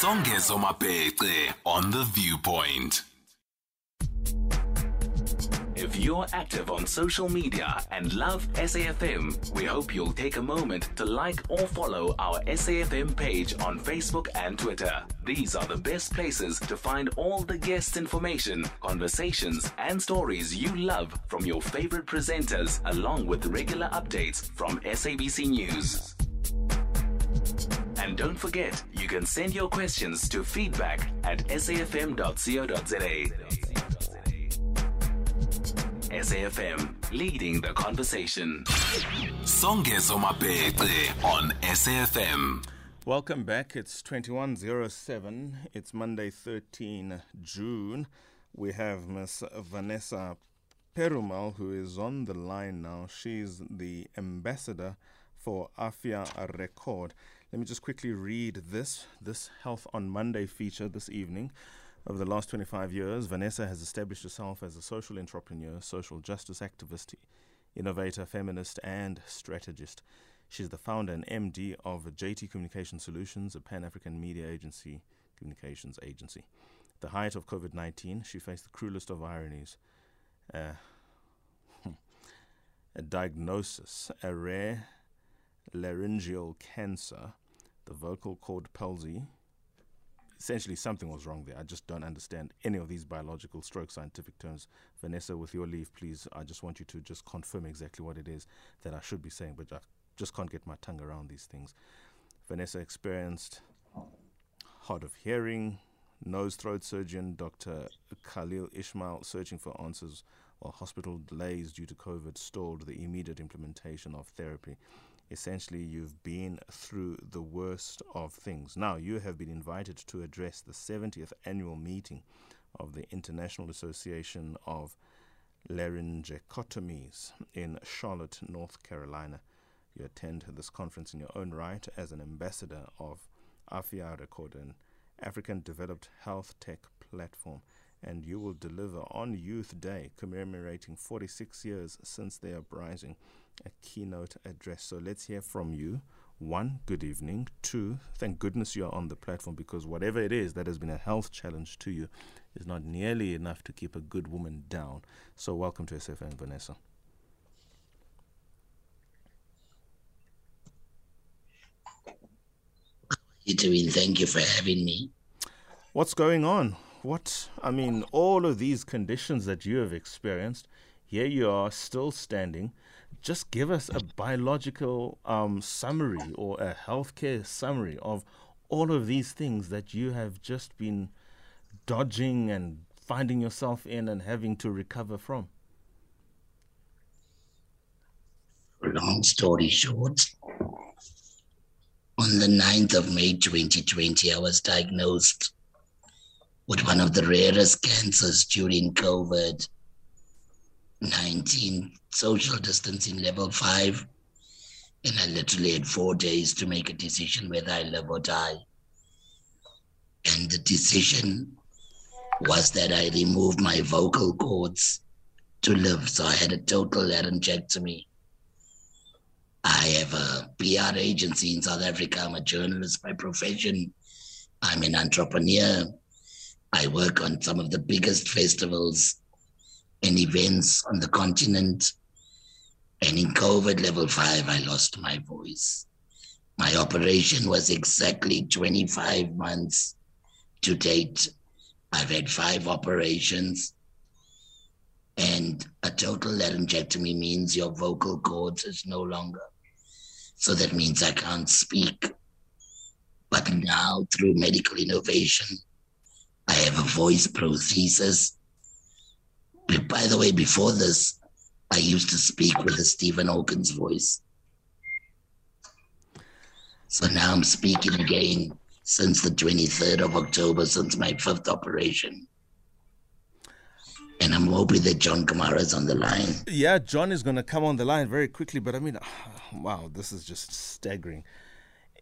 Songezo Mapete on The Viewpoint. If you're active on social media and love SAFM, we hope you'll take a moment to like or follow our SAFM page on Facebook and Twitter. These are the best places to find all the guest information, conversations, and stories you love from your favorite presenters, along with regular updates from SABC News. And don't forget, you can send your questions to feedback at safm.co.za. SAFM, leading the conversation. Songezo Mapete on SAFM. Welcome back. It's 2107. It's Monday, 13 June. We have Miss Vanessa Perumal, who is on the line now. She's the ambassador for Afya Rekod. Let me just quickly read this this Health on Monday feature this evening. Over the last 25 years, Vanessa has established herself as a social entrepreneur, social justice activist, innovator, feminist, and strategist. She's the founder and MD of JT Communication Solutions, a pan African media agency, communications agency. At the height of COVID 19, she faced the cruelest of ironies. Uh, a diagnosis, a rare laryngeal cancer, the vocal cord palsy, essentially something was wrong there. I just don't understand any of these biological stroke scientific terms. Vanessa, with your leave, please, I just want you to just confirm exactly what it is that I should be saying, but I just can't get my tongue around these things. Vanessa experienced hard of hearing, nose throat surgeon Dr. Khalil Ismail searching for answers while hospital delays due to COVID stalled the immediate implementation of therapy essentially you've been through the worst of things. Now, you have been invited to address the 70th annual meeting of the International Association of Laryngectomees in Charlotte, North Carolina. You attend this conference in your own right as an ambassador of Afya Rekod, an African developed health tech platform and you will deliver on Youth Day, commemorating 46 years since their uprising, a keynote address. So let's hear from you. One, good evening. Two, thank goodness you're on the platform because whatever it is that has been a health challenge to you is not nearly enough to keep a good woman down. So welcome to SFM, Vanessa. You doing? Thank you for having me. What's going on? what I mean, all of these conditions that you have experienced, here you are still standing. Just give us a biological um, summary or a healthcare summary of all of these things that you have just been dodging and finding yourself in and having to recover from. Long story short, on the 9th of May 2020, I was diagnosed with one of the rarest cancers during COVID 19, social distancing level five. And I literally had four days to make a decision whether I live or die. And the decision was that I remove my vocal cords to live. So I had a total laryngectomy. I have a PR agency in South Africa. I'm a journalist by profession. I'm an entrepreneur. I work on some of the biggest festivals and events on the continent. And in COVID level five, I lost my voice. My operation was exactly 25 months to date. I've had five operations. And a total laryngectomy means your vocal cords is no longer. So that means I can't speak. But now, through medical innovation, I have a voice prosthesis. By the way, before this, I used to speak with a Stephen Hawkins voice. So now I'm speaking again since the 23rd of October, since my fifth operation. And I'm hoping that John Kamara is on the line. Yeah, John is going to come on the line very quickly, but I mean, wow, this is just staggering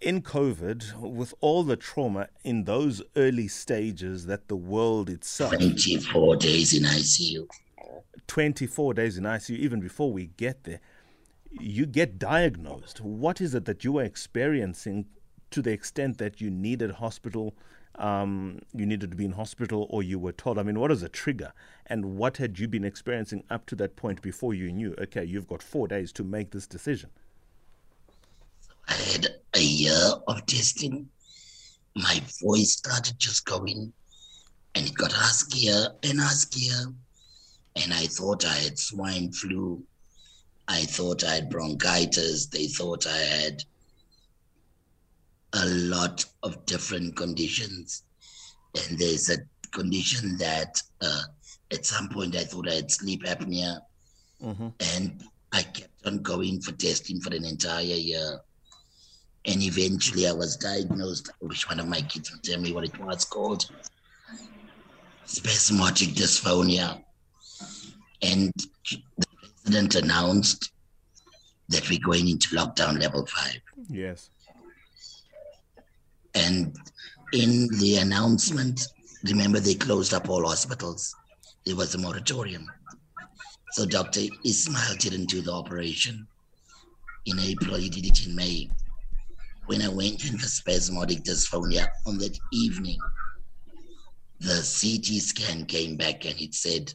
in COVID, with all the trauma in those early stages that the world itself 24 days in ICU. 24 days in ICU, even before we get there, you get diagnosed. What is it that you were experiencing to the extent that you needed hospital, um, you needed to be in hospital, or you were told? I mean, what is a trigger? And what had you been experiencing up to that point before you knew, okay, you've got four days to make this decision? I had a year of testing. My voice started just going, and it got huskier and huskier. And I thought I had swine flu. I thought I had bronchitis. They thought I had a lot of different conditions. And there's a condition that uh, at some point I thought I had sleep apnea. Mm-hmm. And I kept on going for testing for an entire year. And eventually I was diagnosed. Wish one of my kids would tell me what it was called spasmodic dysphonia. And the president announced that we're going into lockdown level five. Yes. And in the announcement, remember they closed up all hospitals. There was a moratorium. So Dr. Ismail didn't do the operation in April, he did it in May. When I went in for spasmodic dysphonia on that evening, the CT scan came back and it said,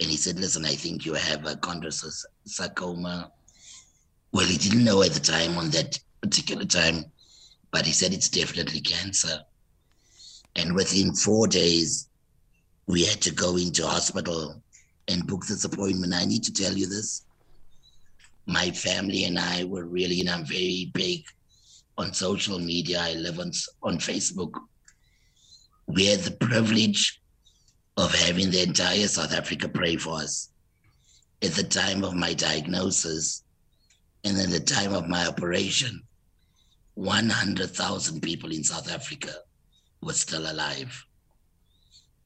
and he said, listen, I think you have a chondrosarcoma. Well, he didn't know at the time on that particular time but he said it's definitely cancer. And within four days, we had to go into hospital and book this appointment. I need to tell you this. My family and I were really, and I'm very big on social media. I live on, on Facebook. We had the privilege of having the entire South Africa pray for us. At the time of my diagnosis and at the time of my operation, 100,000 people in South Africa were still alive.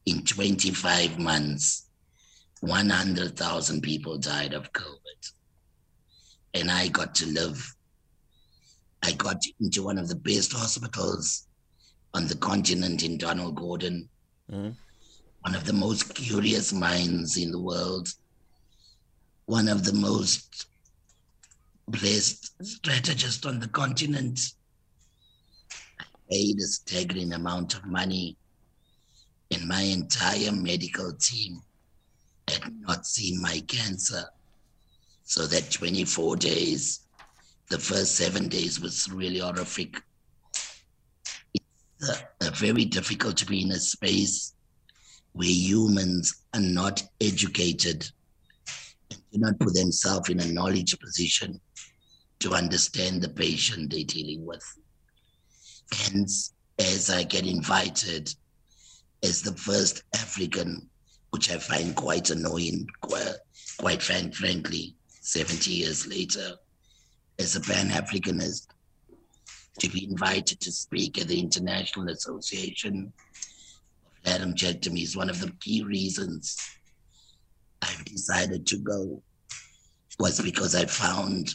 In 25 months, 100,000 people died of COVID. And I got to live. I got into one of the best hospitals on the continent in Donald Gordon, mm-hmm. one of the most curious minds in the world, one of the most blessed strategists on the continent I paid a staggering amount of money, and my entire medical team had not seen my cancer. So that 24 days, the first seven days was really horrific. It's uh, very difficult to be in a space where humans are not educated and do not put themselves in a knowledge position to understand the patient they're dealing with. Hence, as I get invited as the first African, which I find quite annoying, quite, quite frank, frankly, 70 years later, as a Pan Africanist, to be invited to speak at the International Association of Laryngectomy is one of the key reasons I've decided to go was because I found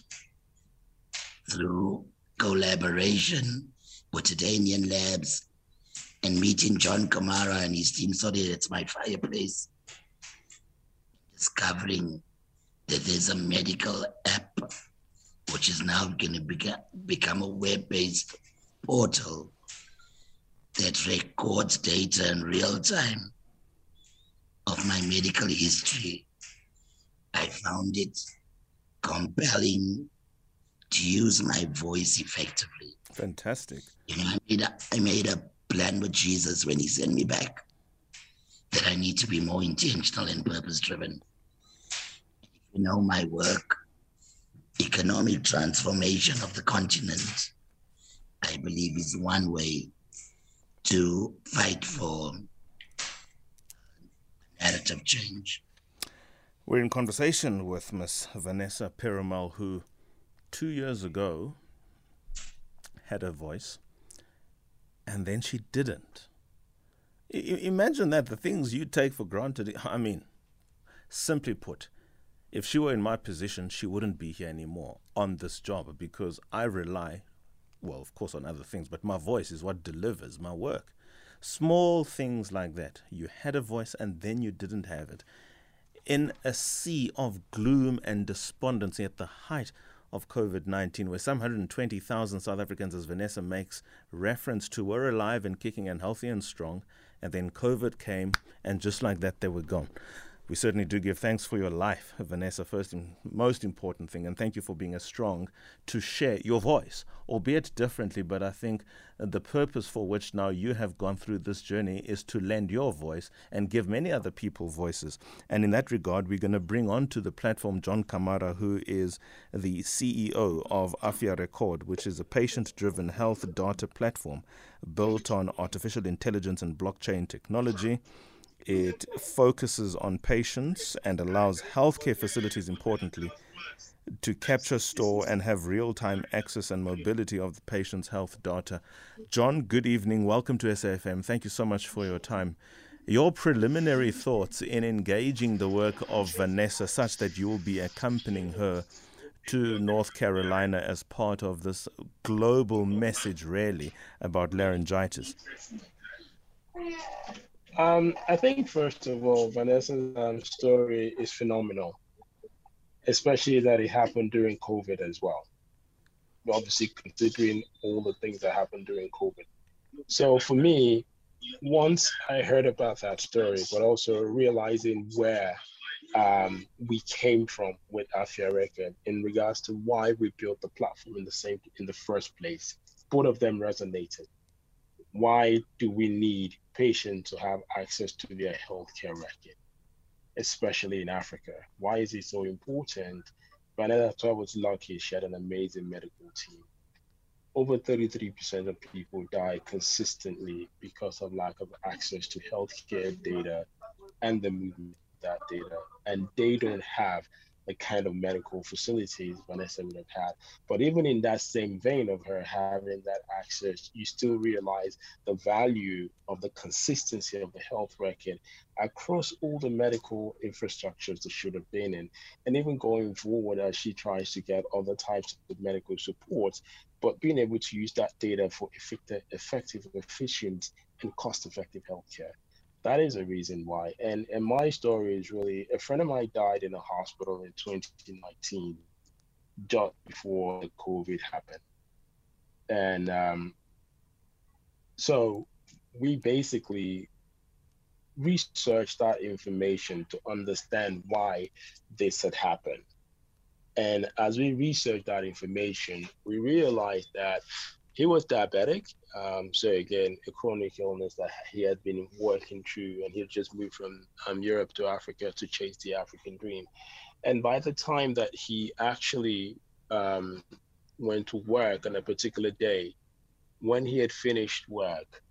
through collaboration Botanian Labs and meeting John Kamara and his team. Sorry, that's my fireplace. Discovering that there's a medical app which is now going to beca- become a web based portal that records data in real time of my medical history. I found it compelling to use my voice effectively. Fantastic. You know, I made a, I made a plan with Jesus when he sent me back that I need to be more intentional and purpose driven. You know, my work, economic transformation of the continent, I believe is one way to fight for narrative change. We're in conversation with Miss Vanessa Perumal, who two years ago had a voice, and then she didn't. I- imagine that the things you take for granted. I mean, simply put, if she were in my position, she wouldn't be here anymore on this job because I rely, well, of course, on other things, but my voice is what delivers my work. Small things like that. You had a voice and then you didn't have it. In a sea of gloom and despondency at the height of COVID 19, where some 120,000 South Africans, as Vanessa makes reference to, were alive and kicking and healthy and strong. And then COVID came, and just like that, they were gone we certainly do give thanks for your life, Vanessa, first and most important thing. And thank you for being as strong to share your voice, albeit differently. But I think the purpose for which now you have gone through this journey is to lend your voice and give many other people voices. And in that regard, we're going to bring onto the platform John Kamara, who is the CEO of Afya Rekod, which is a patient driven health data platform built on artificial intelligence and blockchain technology. It focuses on patients and allows healthcare facilities, importantly, to capture, store, and have real time access and mobility of the patient's health data. John, good evening. Welcome to SAFM. Thank you so much for your time. Your preliminary thoughts in engaging the work of Vanessa, such that you will be accompanying her to North Carolina as part of this global message, really, about laryngitis? Um, I think first of all, Vanessa's um, story is phenomenal, especially that it happened during COVID as well. Obviously, considering all the things that happened during COVID. So for me, once I heard about that story, but also realizing where um, we came from with Afya Rekod in regards to why we built the platform in the same in the first place, both of them resonated why do we need patients to have access to their healthcare record, especially in Africa? Why is it so important? Vanessa I was lucky, she had an amazing medical team. Over 33% of people die consistently because of lack of access to healthcare data and the movement of that data. And they don't have the kind of medical facilities Vanessa would have had. But even in that same vein of her having that access, you still realize the value of the consistency of the health record across all the medical infrastructures that should have been in. And even going forward as she tries to get other types of medical support, but being able to use that data for effective, effective efficient, and cost effective healthcare that is a reason why. And and my story is really a friend of mine died in a hospital in 2019, just before the COVID happened, and um, so we basically researched that information to understand why this had happened. And as we researched that information, we realized that he was diabetic. Um, so again, a chronic illness that he had been working through, and he just moved from um, Europe to Africa to chase the African dream. And by the time that he actually um, went to work on a particular day, when he had finished work,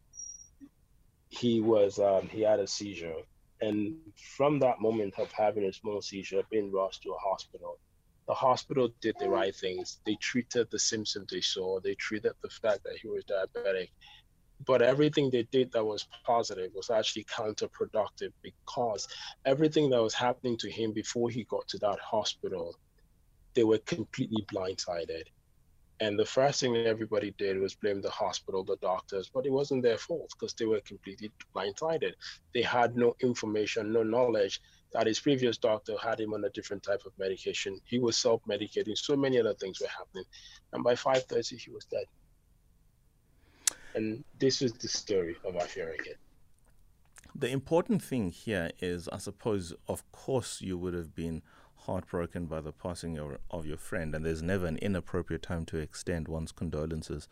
he was um, he had a seizure, and from that moment of having a small seizure, being rushed to a hospital, the hospital did the right things. They treated the symptoms they saw. They treated the fact that he was diabetic. But everything they did that was positive was actually counterproductive because everything that was happening to him before he got to that hospital, they were completely blindsided. And the first thing that everybody did was blame the hospital, the doctors, but it wasn't their fault because they were completely blindsided. They had no information, no knowledge that his previous doctor had him on a different type of medication. He was self-medicating. So many other things were happening. And by 5.30, he was dead. And this was the story of Afya Rekod. The important thing here is, I suppose, of course, you would have been heartbroken by the passing of, of your friend, and there's never an inappropriate time to extend one's condolences.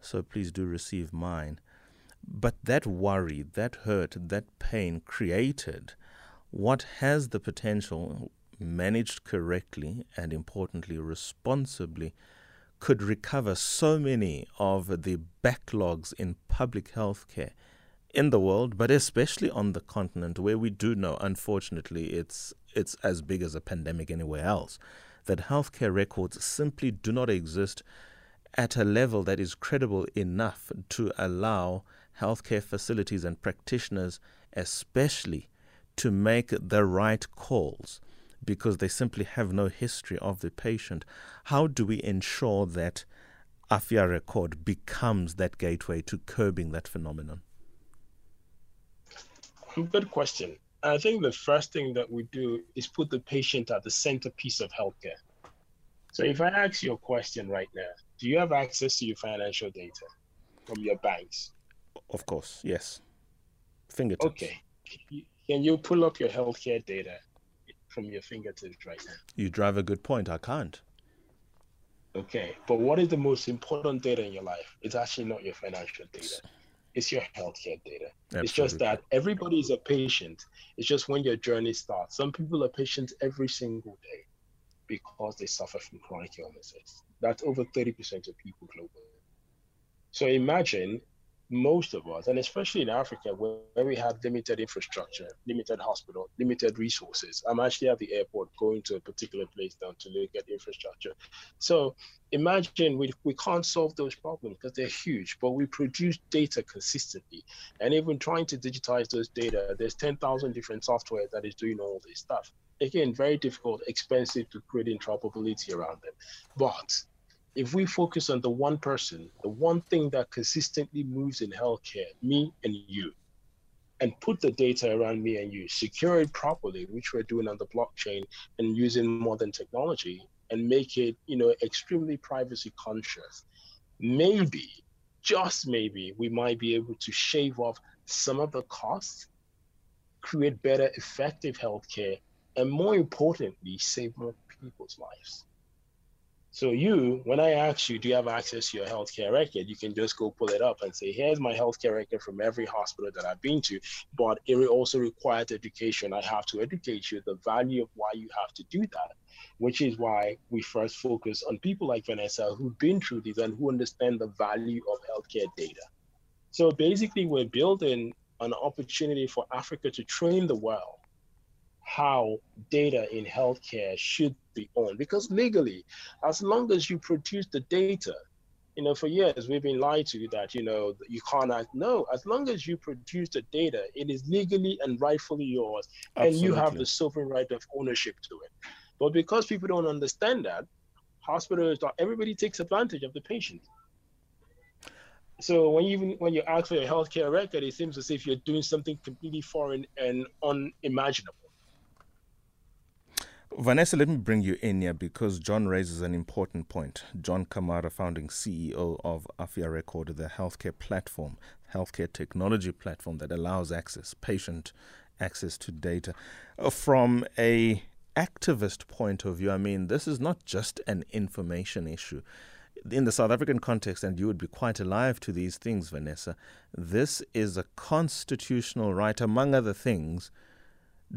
So please do receive mine. But that worry, that hurt, that pain created what has the potential, managed correctly and importantly responsibly, could recover so many of the backlogs in public health care in the world, but especially on the continent where we do know, unfortunately, it's it's as big as a pandemic anywhere else, that healthcare records simply do not exist at a level that is credible enough to allow healthcare facilities and practitioners, especially to make the right calls because they simply have no history of the patient. How do we ensure that Afya Rekod becomes that gateway to curbing that phenomenon? Good question. I think the first thing that we do is put the patient at the centerpiece of healthcare. So if I ask you a question right now, do you have access to your financial data from your banks? Of course, yes. Fingertips. Okay. Can you pull up your healthcare data from your fingertips right now? You drive a good point. I can't. Okay. But what is the most important data in your life? It's actually not your financial data. It's your healthcare data. Absolutely. It's just that everybody is a patient. It's just when your journey starts. Some people are patients every single day because they suffer from chronic illnesses. That's over 30% of people globally. So imagine most of us, and especially in Africa, where, we have limited infrastructure, limited hospital, limited resources. I'm actually at the airport going to a particular place now to look at infrastructure. So imagine we, we can't solve those problems because they're huge, but we produce data consistently. And even trying to digitize those data, there's 10,000 different software that is doing all this stuff. Again, very difficult, expensive to create interoperability around them. But if we focus on the one person, the one thing that consistently moves in healthcare, me and you, and put the data around me and you, secure it properly, which we're doing on the blockchain and using modern technology, and make it, you know, extremely privacy conscious, maybe, just maybe, we might be able to shave off some of the costs, create better, effective healthcare, and more importantly, save more people's lives. So you, when I ask you, do you have access to your healthcare record? You can just go pull it up and say, here's my healthcare record from every hospital that I've been to. But it also requires education. I have to educate you the value of why you have to do that, which is why we first focus on people like Vanessa who've been through this and who understand the value of healthcare data. So basically, we're building an opportunity for Africa to train the world how data in healthcare should be owned. Because legally, as long as you produce the data, you know, for years we've been lied to that, you know, you can't act. No, as long as you produce the data, it is legally and rightfully yours, Absolutely. and you have the sovereign right of ownership to it. But because people don't understand that, hospitals, everybody takes advantage of the patient. So when you when you ask for your healthcare record, it seems as if you're doing something completely foreign and unimaginable. Vanessa, let me bring you in here because John raises an important point. John Kamara, founding CEO of Afya Rekod, the healthcare platform, healthcare technology platform that allows access, patient access to data. Uh, from a activist point of view, I mean, this is not just an information issue. In the South African context, and you would be quite alive to these things, Vanessa, this is a constitutional right, among other things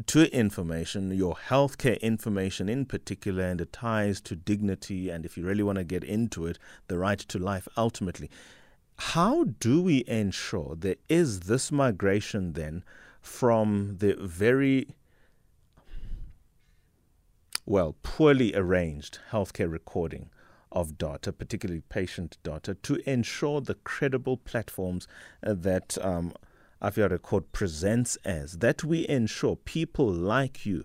to information, your healthcare information in particular, and the ties to dignity, and if you really want to get into it, the right to life ultimately. How do we ensure there is this migration then from the very well, poorly arranged healthcare recording of data, particularly patient data, to ensure the credible platforms uh, that um, Afya Rekod presents as that we ensure people like you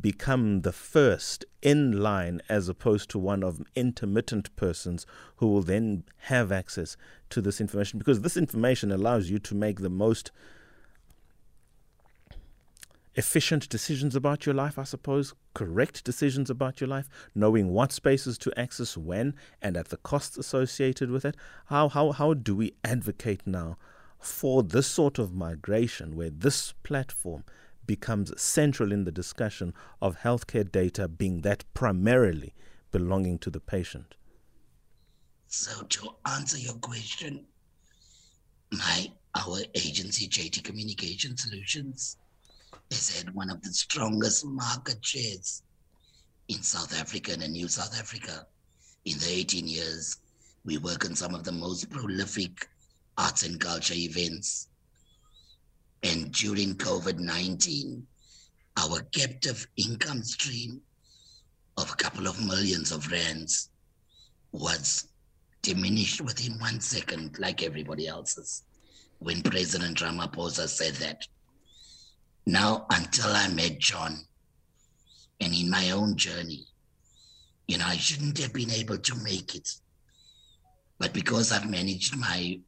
become the first in line as opposed to one of intermittent persons who will then have access to this information because this information allows you to make the most efficient decisions about your life, I suppose, correct decisions about your life, knowing what spaces to access when and at the costs associated with it. How, how, how do we advocate now for this sort of migration where this platform becomes central in the discussion of healthcare data being that primarily belonging to the patient? So to answer your question, my our agency JT Communication Solutions has had one of the strongest market shares in South Africa and in New South Africa. In the 18 years, we work on some of the most prolific arts and culture events. And during COVID 19, our captive income stream of a couple of millions of rands was diminished within one second, like everybody else's, when President Ramaphosa said that. Now, until I met John, and in my own journey, you know, I shouldn't have been able to make it. But because I've managed my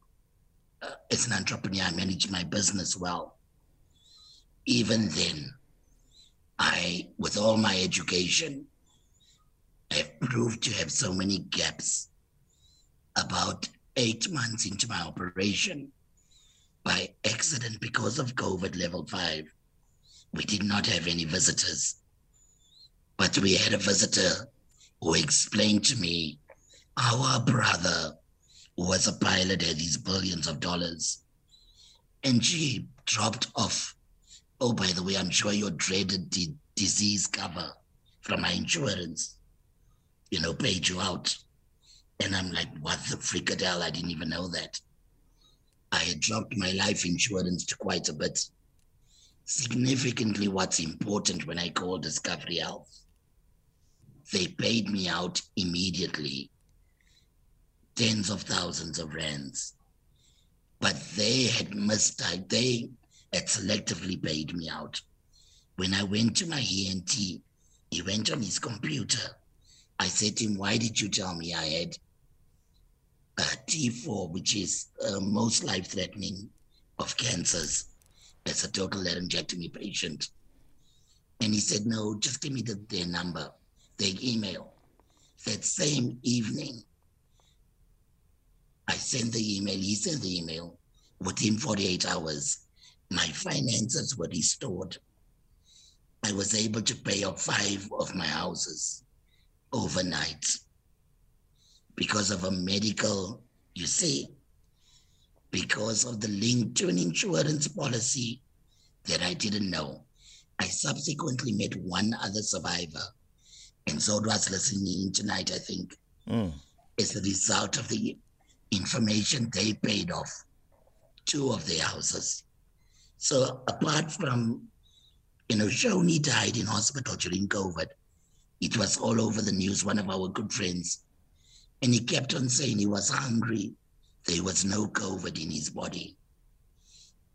as an entrepreneur, I manage my business well. Even then, I, with all my education I've proved to have so many gaps. About eight months into my operation, by accident, because of COVID level five, we did not have any visitors. But we had a visitor who explained to me our brother was a pilot had these billions of dollars. And she dropped off. Oh, by the way, I'm sure your dreaded di- disease cover from my insurance, you know, paid you out. And I'm like, what the fricadelle? I didn't even know that. I had dropped my life insurance to quite a bit. Significantly, what's important when I call Discovery Health, they paid me out immediately tens of thousands of rands. But they had missed, they had selectively paid me out. When I went to my ENT, he went on his computer. I said to him, Why did you tell me I had a T4, which is uh, most life threatening of cancers, as a total laryngectomy patient? And he said, No, just give me the, their number, their email. That same evening, I sent the email, he sent the email. Within 48 hours, my finances were restored. I was able to pay off five of my houses overnight because of a medical, you see, because of the link to an insurance policy that I didn't know. I subsequently met one other survivor, and so was listening tonight, I think, mm. as a result of the information they paid off two of their houses. So apart from, you know, Shoni died in hospital during COVID. It was all over the news, one of our good friends. And he kept on saying he was hungry. There was no COVID in his body.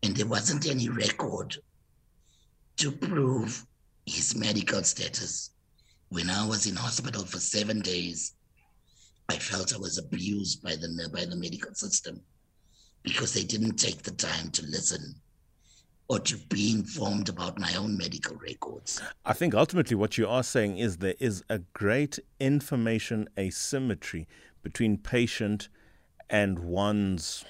And there wasn't any record to prove his medical status. When I was in hospital for seven days, I felt I was abused by the by the medical system because they didn't take the time to listen or to be informed about my own medical records. I think ultimately what you are saying is there is a great information asymmetry between patient and one's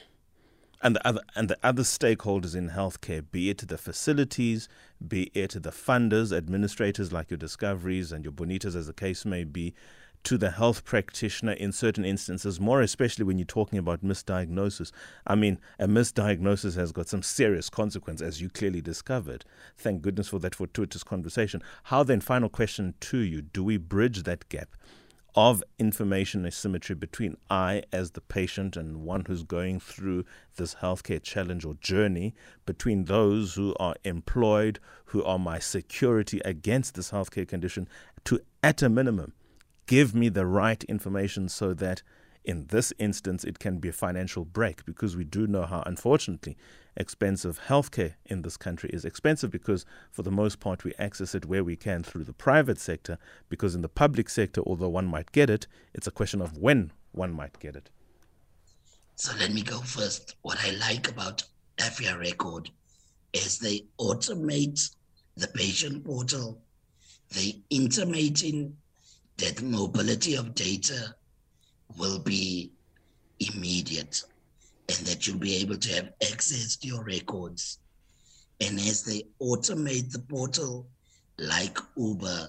and the other and the other stakeholders in healthcare, be it the facilities, be it the funders, administrators like your discoveries and your bonitas as the case may be, to the health practitioner in certain instances, more especially when you're talking about misdiagnosis. I mean, a misdiagnosis has got some serious consequence, as you clearly discovered. Thank goodness for that fortuitous conversation. How then, final question to you do we bridge that gap? Of information asymmetry between I, as the patient, and one who's going through this healthcare challenge or journey, between those who are employed, who are my security against this healthcare condition, to at a minimum give me the right information so that in this instance it can be a financial break because we do know how unfortunately expensive healthcare in this country is expensive because for the most part we access it where we can through the private sector because in the public sector although one might get it it's a question of when one might get it. So let me go first. What i like about Afya Rekod is they automate the patient portal. They intimating that mobility of data will be immediate and that you'll be able to have access to your records. And as they automate the portal, like Uber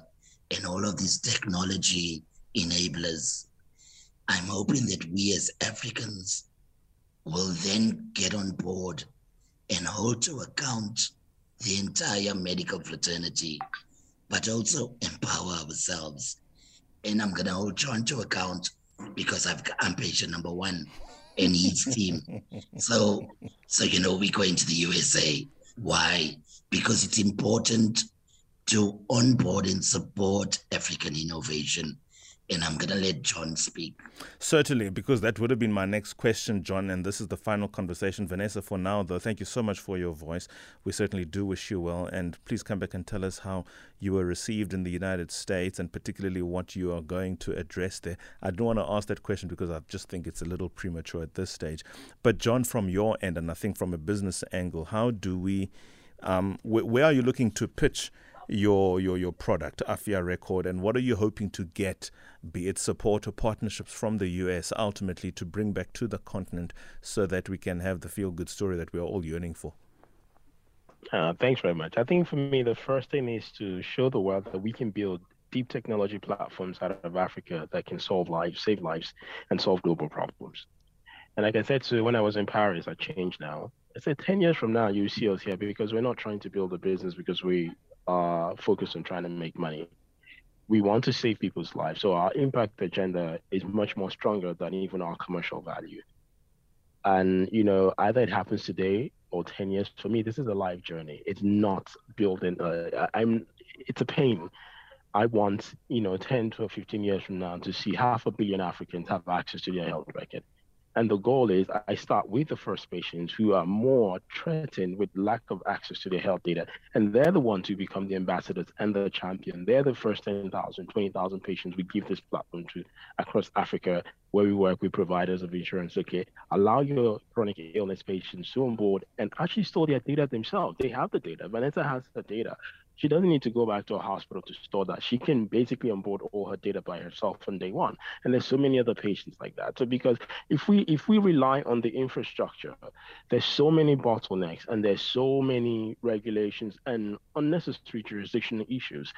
and all of these technology enablers, I'm hoping that we as Africans will then get on board and hold to account the entire medical fraternity, but also empower ourselves and I'm gonna hold John to account because I've I'm patient number one in his team. so so you know we're going to the USA. Why? Because it's important to onboard and support African innovation and I'm going to let John speak. Certainly, because that would have been my next question, John, and this is the final conversation. Vanessa, for now, though, thank you so much for your voice. We certainly do wish you well, and please come back and tell us how you were received in the United States and particularly what you are going to address there. I don't want to ask that question because I just think it's a little premature at this stage. But, John, from your end, and I think from a business angle, how do we, um, wh- where are you looking to pitch? Your your your product, Afya Rekod, and what are you hoping to get, be it support or partnerships from the US, ultimately to bring back to the continent, so that we can have the feel good story that we are all yearning for. Uh, thanks very much. I think for me, the first thing is to show the world that we can build deep technology platforms out of Africa that can solve lives, save lives, and solve global problems. And like I said, so when I was in Paris, I changed now. I said 10 years from now, you see us here because we're not trying to build a business because we are focused on trying to make money. We want to save people's lives. So our impact agenda is much more stronger than even our commercial value. And, you know, either it happens today or 10 years, for me, this is a life journey. It's not building, uh, I'm, it's a pain. I want, you know, 10 to 15 years from now to see half a billion Africans have access to their health record. And the goal is I start with the first patients who are more threatened with lack of access to their health data. And they're the ones who become the ambassadors and the champion. They're the first 10,000, 20,000 patients we give this platform to across Africa, where we work with providers of insurance. Okay, allow your chronic illness patients to on board and actually store their data themselves. They have the data. Vanessa has the data she doesn't need to go back to a hospital to store that. She can basically onboard all her data by herself from day one. And there's so many other patients like that. So because if we if we rely on the infrastructure, there's so many bottlenecks and there's so many regulations and unnecessary jurisdictional issues.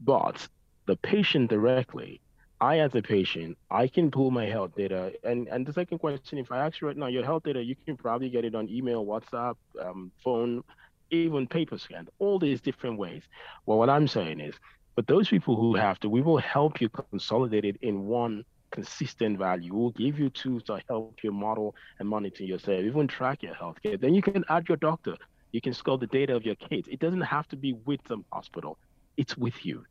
But the patient directly I, as a patient, I can pull my health data. And and the second question, if I ask you right now, your health data, you can probably get it on email, WhatsApp, um, phone, even paper scan, all these different ways. Well, what I'm saying is, but those people who have to, we will help you consolidate it in one consistent value. We'll give you tools to help you model and monitor yourself, even track your healthcare. Then you can add your doctor. You can score the data of your kids. It doesn't have to be with some hospital. It's with you.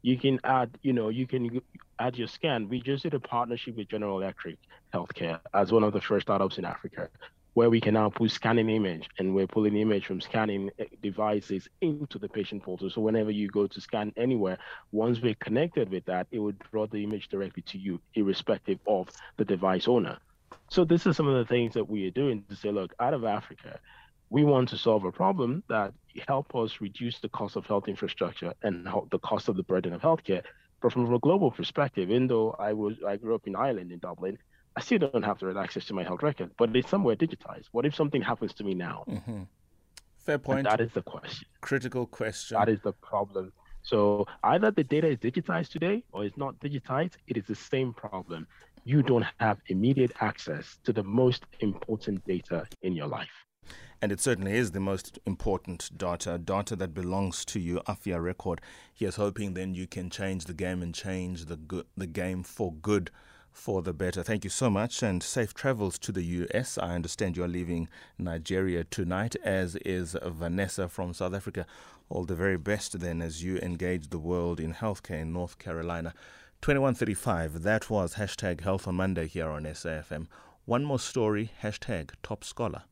You can add, you know, you can add your scan. We just did a partnership with General Electric Healthcare as one of the first startups in Africa where we can now put scanning image and we're pulling image from scanning eh, devices into the patient portal. So whenever you go to scan anywhere, once we're connected with that, it would draw the image directly to you, irrespective of the device owner. So this is some of the things that we are doing to say, look, out of Africa, we want to solve a problem that help us reduce the cost of health infrastructure and the cost of the burden of healthcare. But from a global perspective, even though I was I grew up in Ireland in Dublin, I still don't have direct access to my health record, but it's somewhere digitized. What if something happens to me now? Mm-hmm. Fair point. And that is the question. Critical question. That is the problem. So either the data is digitized today or it's not digitized, it is the same problem. You don't have immediate access to the most important data in your life. And it certainly is the most important data, data that belongs to you, Afya Rekod. Here's hoping then you can change the game and change the good, the game for good for the better. Thank you so much and safe travels to the US. I understand you're leaving Nigeria tonight, as is Vanessa from South Africa. All the very best then as you engage the world in healthcare in North Carolina. 2135, that was hashtag Health on Monday here on SAFM. One more story, hashtag Top Scholar.